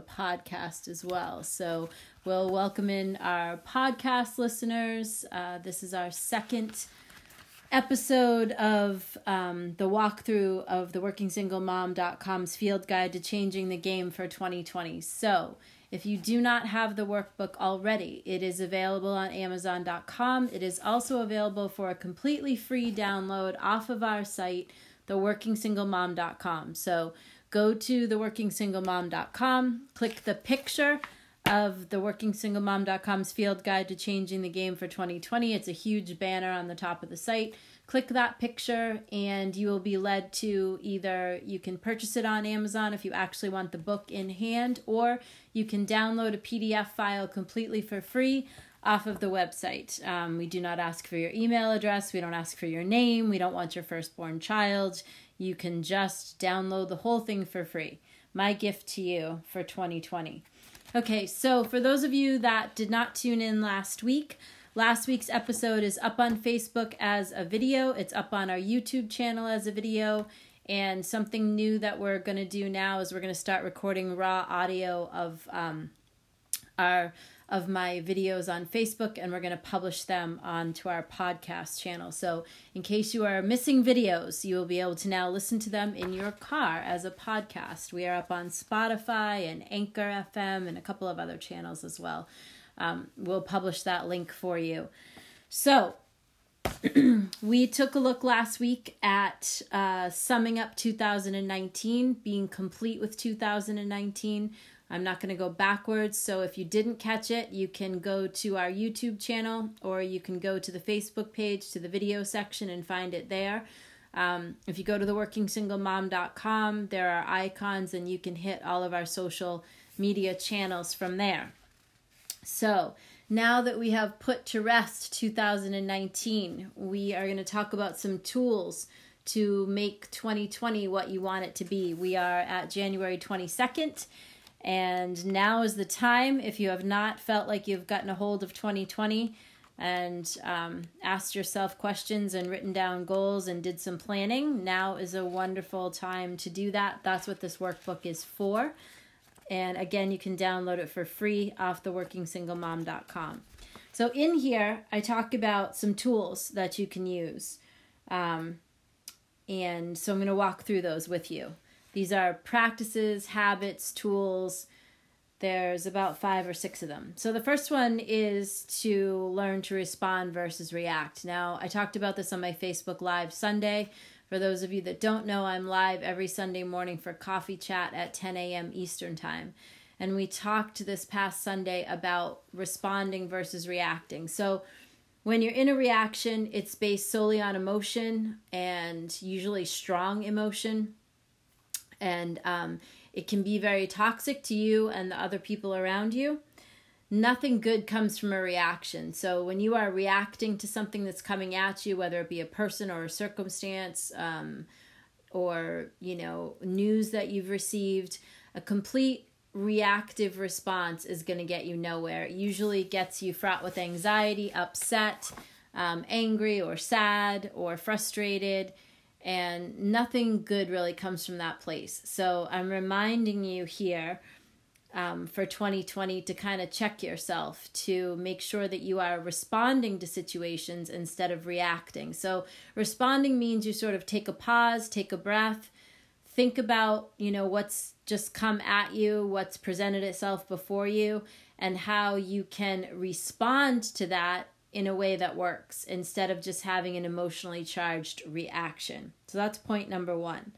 podcast as well. So we'll welcome in our podcast listeners. Uh, this is our second episode of um, the walkthrough of the workingsinglemom.com's field guide to changing the game for 2020. So, if you do not have the workbook already, it is available on Amazon.com. It is also available for a completely free download off of our site, theworkingsinglemom.com. So, go to theworkingsinglemom.com, click the picture of the workingsinglemom.com's field guide to changing the game for 2020. It's a huge banner on the top of the site. Click that picture and you will be led to either you can purchase it on Amazon if you actually want the book in hand, or you can download a PDF file completely for free off of the website. Um, we do not ask for your email address, we don't ask for your name, we don't want your firstborn child. You can just download the whole thing for free. My gift to you for 2020. Okay, so for those of you that did not tune in last week, last week's episode is up on Facebook as a video, it's up on our YouTube channel as a video. And something new that we're going to do now is we're going to start recording raw audio of um, our of my videos on Facebook and we're going to publish them onto our podcast channel. So, in case you are missing videos, you will be able to now listen to them in your car as a podcast. We are up on Spotify and Anchor FM and a couple of other channels as well. Um, we'll publish that link for you. So, we took a look last week at uh, summing up 2019, being complete with 2019. I'm not going to go backwards. So if you didn't catch it, you can go to our YouTube channel or you can go to the Facebook page to the video section and find it there. Um, if you go to the workingsinglemom.com, there are icons and you can hit all of our social media channels from there. So now that we have put to rest 2019, we are going to talk about some tools to make 2020 what you want it to be. We are at January 22nd and now is the time, if you have not felt like you've gotten a hold of 2020 and um, asked yourself questions and written down goals and did some planning, now is a wonderful time to do that. That's what this workbook is for. And again, you can download it for free off the workingsinglemom.com. So, in here, I talk about some tools that you can use. Um, and so, I'm going to walk through those with you. These are practices, habits, tools. There's about five or six of them. So the first one is to learn to respond versus react. Now, I talked about this on my Facebook Live Sunday. For those of you that don't know, I'm live every Sunday morning for coffee chat at 10 a.m. Eastern Time. And we talked this past Sunday about responding versus reacting. So, when you're in a reaction, it's based solely on emotion and usually strong emotion and um, it can be very toxic to you and the other people around you. Nothing good comes from a reaction. So, when you are reacting to something that's coming at you, whether it be a person or a circumstance, um, or you know, news that you've received, a complete reactive response is going to get you nowhere. It usually gets you fraught with anxiety, upset, um, angry, or sad, or frustrated and nothing good really comes from that place. So I'm reminding you here um, for 2020 to kind of check yourself to make sure that you are responding to situations instead of reacting. So responding means you sort of take a pause, take a breath, think about you know what's just come at you, what's presented itself before you, and how you can respond to that in a way that works instead of just having an emotionally charged reaction. So that's point number one.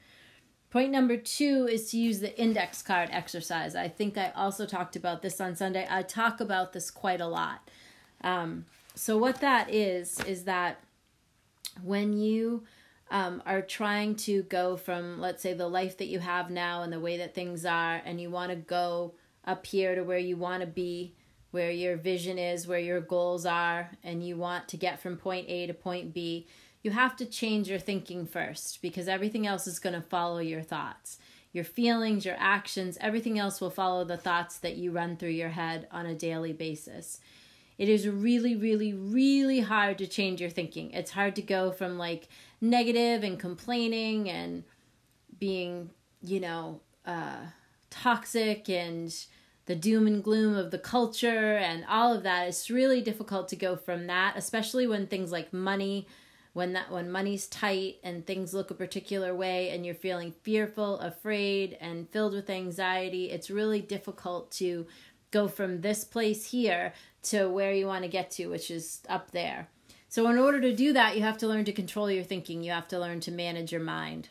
Point number two is to use the index card exercise. I think I also talked about this on Sunday. I talk about this quite a lot. Um, so, what that is, is that when you um, are trying to go from, let's say, the life that you have now and the way that things are, and you want to go up here to where you want to be, where your vision is, where your goals are, and you want to get from point A to point B, you have to change your thinking first because everything else is going to follow your thoughts. Your feelings, your actions, everything else will follow the thoughts that you run through your head on a daily basis. It is really, really, really hard to change your thinking. It's hard to go from like negative and complaining and being, you know, uh, toxic and the doom and gloom of the culture and all of that it's really difficult to go from that especially when things like money when that when money's tight and things look a particular way and you're feeling fearful afraid and filled with anxiety it's really difficult to go from this place here to where you want to get to which is up there. So in order to do that you have to learn to control your thinking. You have to learn to manage your mind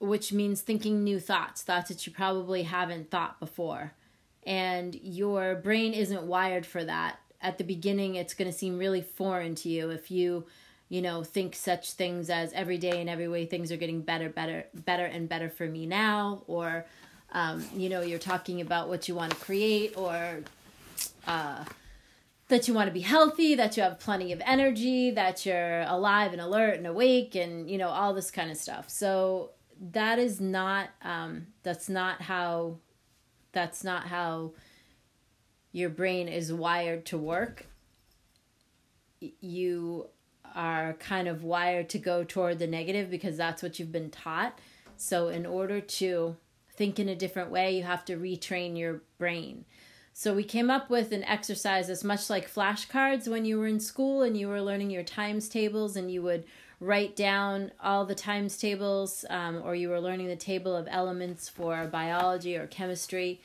which means thinking new thoughts, thoughts that you probably haven't thought before. And your brain isn't wired for that. At the beginning, it's going to seem really foreign to you if you, you know, think such things as every day and every way things are getting better, better, better, and better for me now, or, um, you know, you're talking about what you want to create, or uh, that you want to be healthy, that you have plenty of energy, that you're alive and alert and awake, and, you know, all this kind of stuff. So, that is not um, that's not how that's not how your brain is wired to work. You are kind of wired to go toward the negative because that's what you've been taught. So in order to think in a different way you have to retrain your brain. So we came up with an exercise as much like flashcards. When you were in school and you were learning your times tables and you would write down all the times tables um, or you were learning the table of elements for biology or chemistry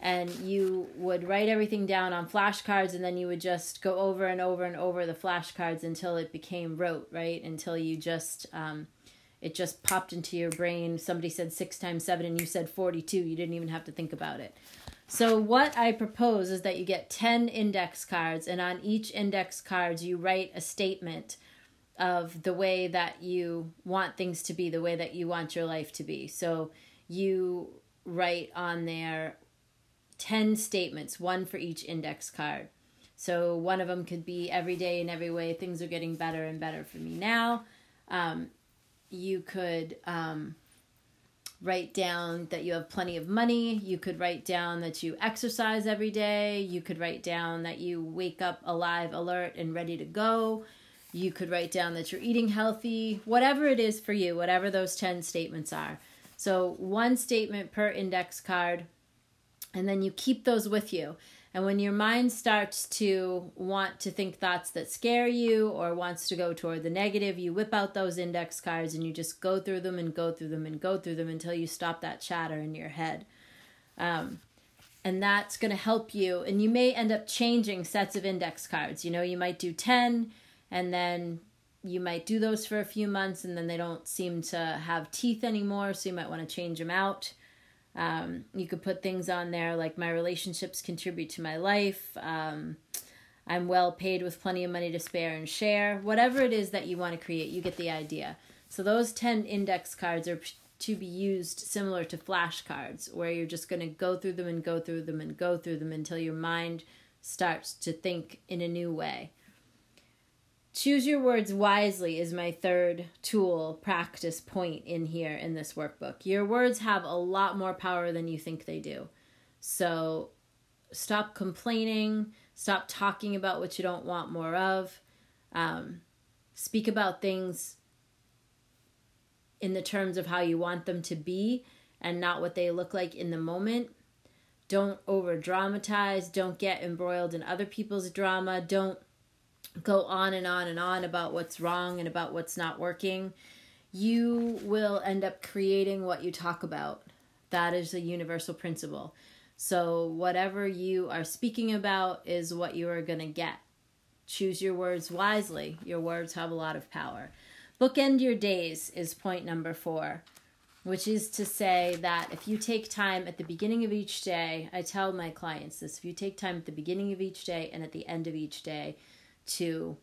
and you would write everything down on flashcards and then you would just go over and over and over the flashcards until it became rote right? Until you just um, it just popped into your brain. Somebody said six times seven and you said 42 you didn't even have to think about it. So what i propose is that you get 10 index cards and on each index cards you write a statement of the way that you want things to be, the way that you want your life to be. So you write on there 10 statements, one for each index card. So one of them could be every day in every way, things are getting better and better for me now. Um, you could um, write down that you have plenty of money. You could write down that you exercise every day. You could write down that you wake up alive, alert, and ready to go. You could write down that you're eating healthy, whatever it is for you, whatever those 10 statements are. So, one statement per index card, and then you keep those with you. And when your mind starts to want to think thoughts that scare you or wants to go toward the negative, you whip out those index cards and you just go through them and go through them and go through them until you stop that chatter in your head. Um, and that's going to help you. And you may end up changing sets of index cards. You know, you might do 10 and then you might do those for a few months and then they don't seem to have teeth anymore so you might want to change them out. Um, you could put things on there like my relationships contribute to my life um, i'm well paid with plenty of money to spare and share. Whatever it is that you want to create you get the idea. So those 10 index cards are to be used similar to flashcards where you're just going to go through them and go through them and go through them until your mind starts to think in a new way Choose your words wisely is my third tool practice point in here in this workbook. Your words have a lot more power than you think they do. So stop complaining, stop talking about what you don't want more of. Um, speak about things in the terms of how you want them to be and not what they look like in the moment. Don't over dramatize. Don't get embroiled in other people's drama. Don't go on and on and on about what's wrong and about what's not working, you will end up creating what you talk about. That is a universal principle. So, whatever you are speaking about is what you are going to get. Choose your words wisely. Your words have a lot of power. Bookend your days is point number four, which is to say that if you take time at the beginning of each day, I tell my clients this if you take time at the beginning of each day and at the end of each day, to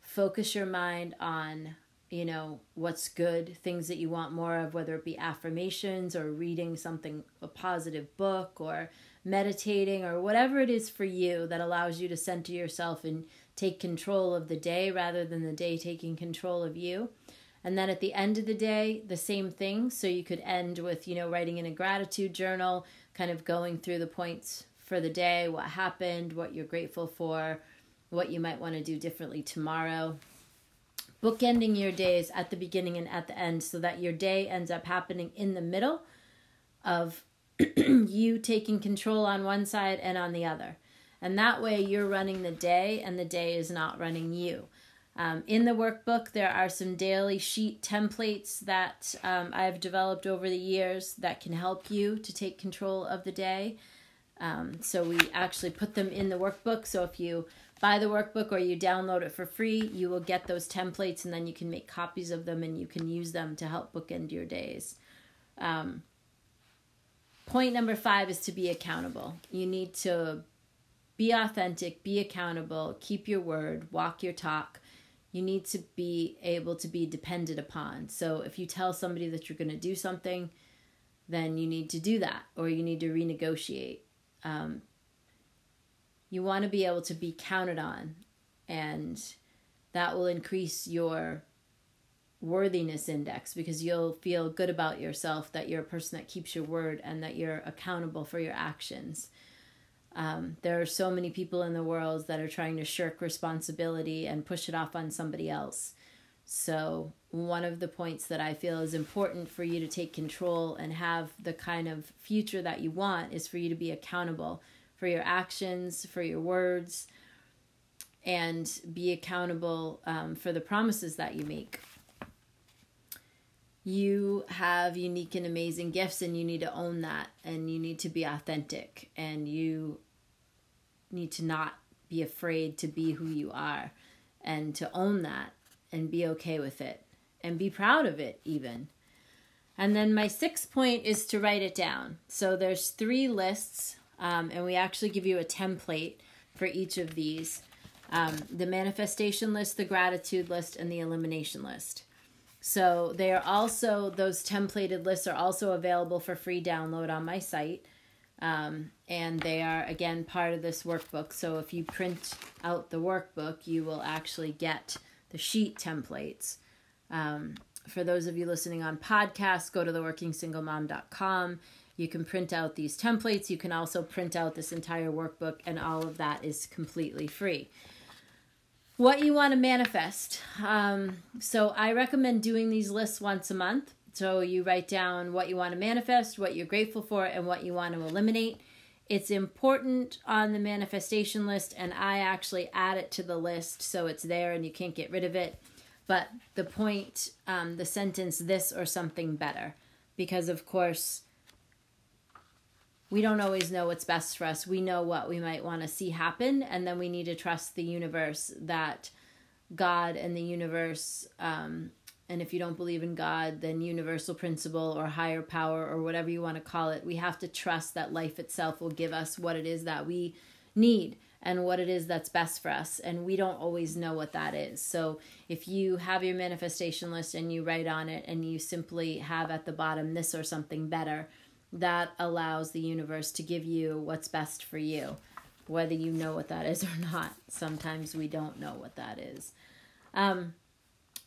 focus your mind on you know what's good things that you want more of whether it be affirmations or reading something a positive book or meditating or whatever it is for you that allows you to center yourself and take control of the day rather than the day taking control of you. And then at the end of the day the same thing. So you could end with you know writing in a gratitude journal kind of going through the points for the day what happened what you're grateful for what you might want to do differently tomorrow. bookending your days at the beginning and at the end so that your day ends up happening in the middle of you taking control on one side and on the other. And that way you're running the day and the day is not running you. Um, in the workbook, there are some daily sheet templates that um, I've developed over the years that can help you to take control of the day. Um, so we actually put them in the workbook. So if you buy the workbook or you download it for free, you will get those templates and then you can make copies of them and you can use them to help bookend your days. Um, point number five is to be accountable. You need to be authentic, be accountable, keep your word, walk your talk you need to be able to be depended upon. So if you tell somebody that you're going to do something, then you need to do that or you need to renegotiate. Um, you want to be able to be counted on, and that will increase your worthiness index because you'll feel good about yourself that you're a person that keeps your word and that you're accountable for your actions. Um, there are so many people in the world that are trying to shirk responsibility and push it off on somebody else. So, one of the points that I feel is important for you to take control and have the kind of future that you want is for you to be accountable for your actions, for your words, and be accountable um, for the promises that you make. You have unique and amazing gifts, and you need to own that, and you need to be authentic, and you need to not be afraid to be who you are and to own that and be okay with it and be proud of it even. And then my sixth point is to write it down. So there's three lists, um, and we actually give you a template for each of these um, the manifestation list, the gratitude list, and the elimination list. So they are also, those templated lists are also available for free download on my site. Um, and they are again part of this workbook. So if you print out the workbook, you will actually get the sheet templates. Um, for those of you listening on podcasts, go to theworkingsinglemom.com. You can print out these templates. You can also print out this entire workbook, and all of that is completely free. What you want to manifest. Um, so I recommend doing these lists once a month. So you write down what you want to manifest, what you're grateful for, and what you want to eliminate. It's important on the manifestation list, and I actually add it to the list so it's there and you can't get rid of it. But the point, um, the sentence, this or something better, because of course, we don't always know what's best for us. We know what we might want to see happen, and then we need to trust the universe that God and the universe um, and if you don't believe in God, then universal principle or higher power or whatever you want to call it, we have to trust that life itself will give us what it is that we need and what it is that's best for us. And we don't always know what that is. So if you have your manifestation list and you write on it and you simply have at the bottom this or something better, that allows the universe to give you what's best for you, whether you know what that is or not. Sometimes we don't know what that is. Um,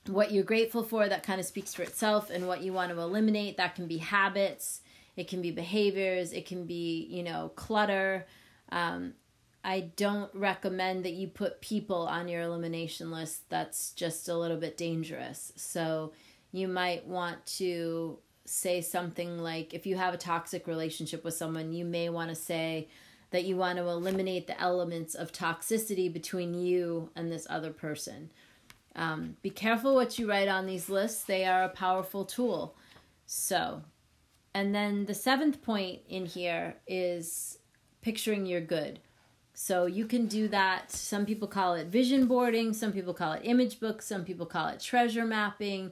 what you're grateful for that kind of speaks for itself and what you want to eliminate that can be habits it can be behaviors it can be you know clutter um, i don't recommend that you put people on your elimination list that's just a little bit dangerous so you might want to say something like if you have a toxic relationship with someone you may want to say that you want to eliminate the elements of toxicity between you and this other person um, be careful what you write on these lists, they are a powerful tool. So, and then the seventh point in here is picturing your good. So you can do that. Some people call it vision boarding, some people call it image books, some people call it treasure mapping.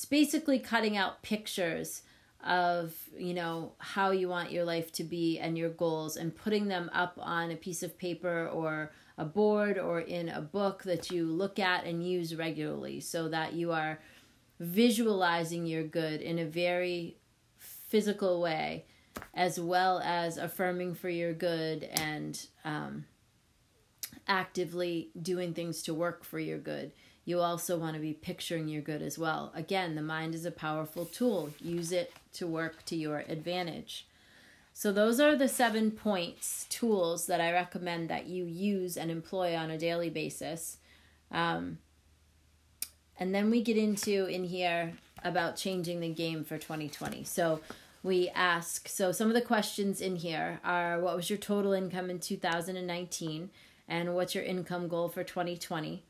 It's basically cutting out pictures of, you know, how you want your life to be and your goals and putting them up on a piece of paper or a board or in a book that you look at and use regularly so that you are visualizing your good in a very physical way as well as affirming for your good and um, actively doing things to work for your good. You also want to be picturing your good as well. Again, the mind is a powerful tool. Use it to work to your advantage. So, those are the seven points, tools that I recommend that you use and employ on a daily basis. Um, And then we get into in here about changing the game for 2020. So we ask so some of the questions in here are what was your total income in 2019 and what's your income goal for 2020?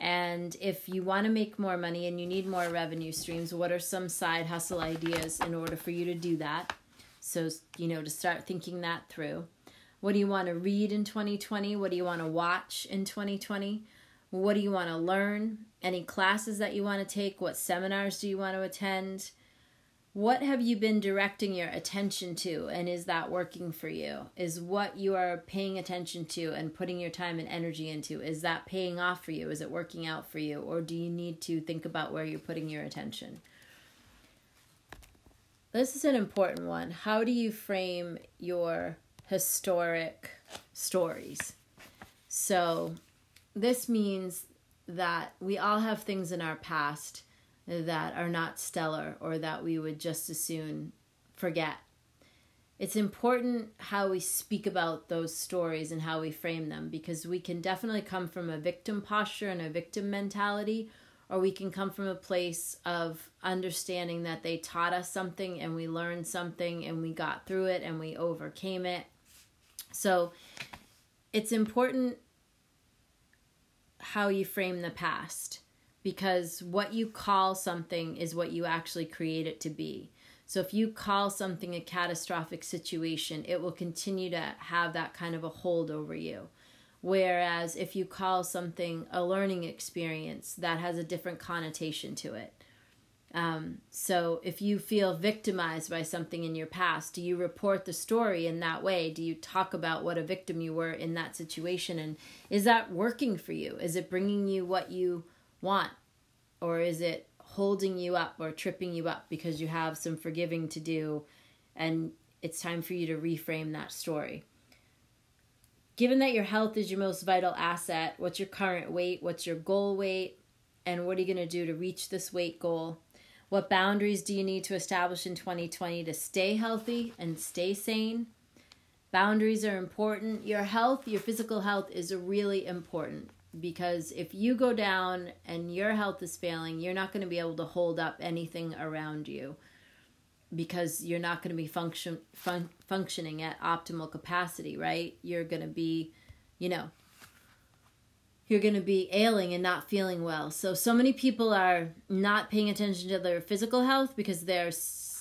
And if you want to make more money and you need more revenue streams, what are some side hustle ideas in order for you to do that? So, you know, to start thinking that through. What do you want to read in 2020? What do you want to watch in 2020? What do you want to learn? Any classes that you want to take? What seminars do you want to attend? What have you been directing your attention to, and is that working for you? Is what you are paying attention to and putting your time and energy into, is that paying off for you? Is it working out for you? Or do you need to think about where you're putting your attention? This is an important one. How do you frame your historic stories? So, this means that we all have things in our past that are not stellar or that we would just as soon forget. It's important how we speak about those stories and how we frame them because we can definitely come from a victim posture and a victim mentality, or we can come from a place of understanding that they taught us something and we learned something and we got through it and we overcame it. So it's important how you frame the past because what you call something is what you actually create it to be. So if you call something a catastrophic situation, it will continue to have that kind of a hold over you. Whereas if you call something a learning experience, that has a different connotation to it. Um, so if you feel victimized by something in your past, do you report the story in that way? Do you talk about what a victim you were in that situation? And is that working for you? Is it bringing you what you want? Or is it holding you up or tripping you up because you have some forgiving to do and it's time for you to reframe that story? Given that your health is your most vital asset, what's your current weight? What's your goal weight? And what are you going to do to reach this weight goal? What boundaries do you need to establish in 2020 to stay healthy and stay sane? Boundaries are important. Your health, your physical health is really important because if you go down and your health is failing, you're not going to be able to hold up anything around you because you're not going to be function fun, functioning at optimal capacity, right? You're going to be, you know, you're going to be ailing and not feeling well. So so many people are not paying attention to their physical health because they're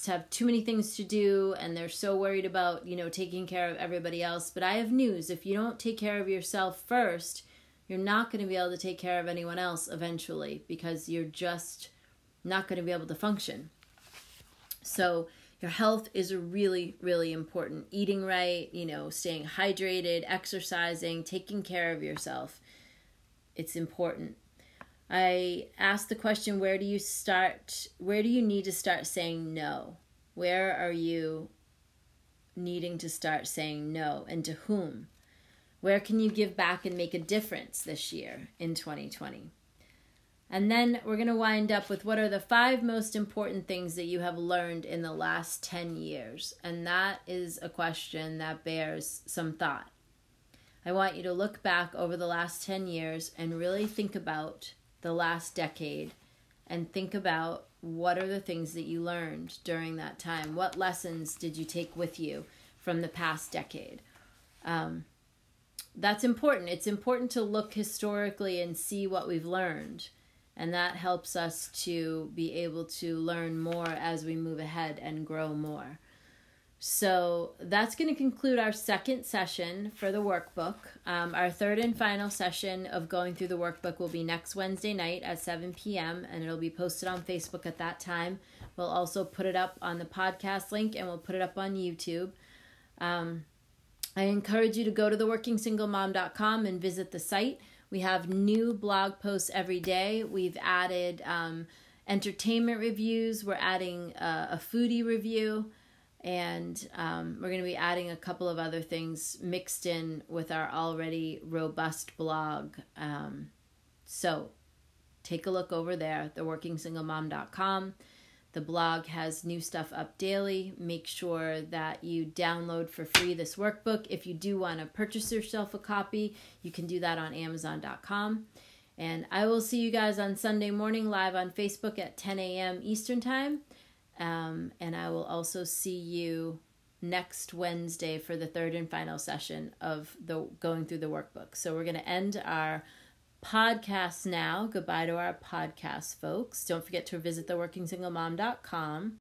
have too many things to do and they're so worried about, you know, taking care of everybody else. But I have news. If you don't take care of yourself first, you're not going to be able to take care of anyone else eventually because you're just not going to be able to function. So, your health is really, really important. Eating right, you know, staying hydrated, exercising, taking care of yourself. It's important. I asked the question where do you start? Where do you need to start saying no? Where are you needing to start saying no and to whom? Where can you give back and make a difference this year in 2020? And then we're going to wind up with what are the five most important things that you have learned in the last 10 years? And that is a question that bears some thought. I want you to look back over the last 10 years and really think about the last decade and think about what are the things that you learned during that time? What lessons did you take with you from the past decade? Um, that's important. It's important to look historically and see what we've learned. And that helps us to be able to learn more as we move ahead and grow more. So that's going to conclude our second session for the workbook. Um, our third and final session of going through the workbook will be next Wednesday night at 7 p.m., and it'll be posted on Facebook at that time. We'll also put it up on the podcast link and we'll put it up on YouTube. Um, I encourage you to go to theworkingsinglemom.com and visit the site. We have new blog posts every day. We've added um, entertainment reviews, we're adding uh, a foodie review, and um, we're going to be adding a couple of other things mixed in with our already robust blog. Um, so take a look over there, theworkingsinglemom.com. The blog has new stuff up daily. Make sure that you download for free this workbook. If you do want to purchase yourself a copy, you can do that on Amazon.com. And I will see you guys on Sunday morning live on Facebook at 10 a.m. Eastern Time. Um, and I will also see you next Wednesday for the third and final session of the going through the workbook. So we're going to end our podcast now. Goodbye to our podcast folks. Don't forget to visit theworkingsinglemom.com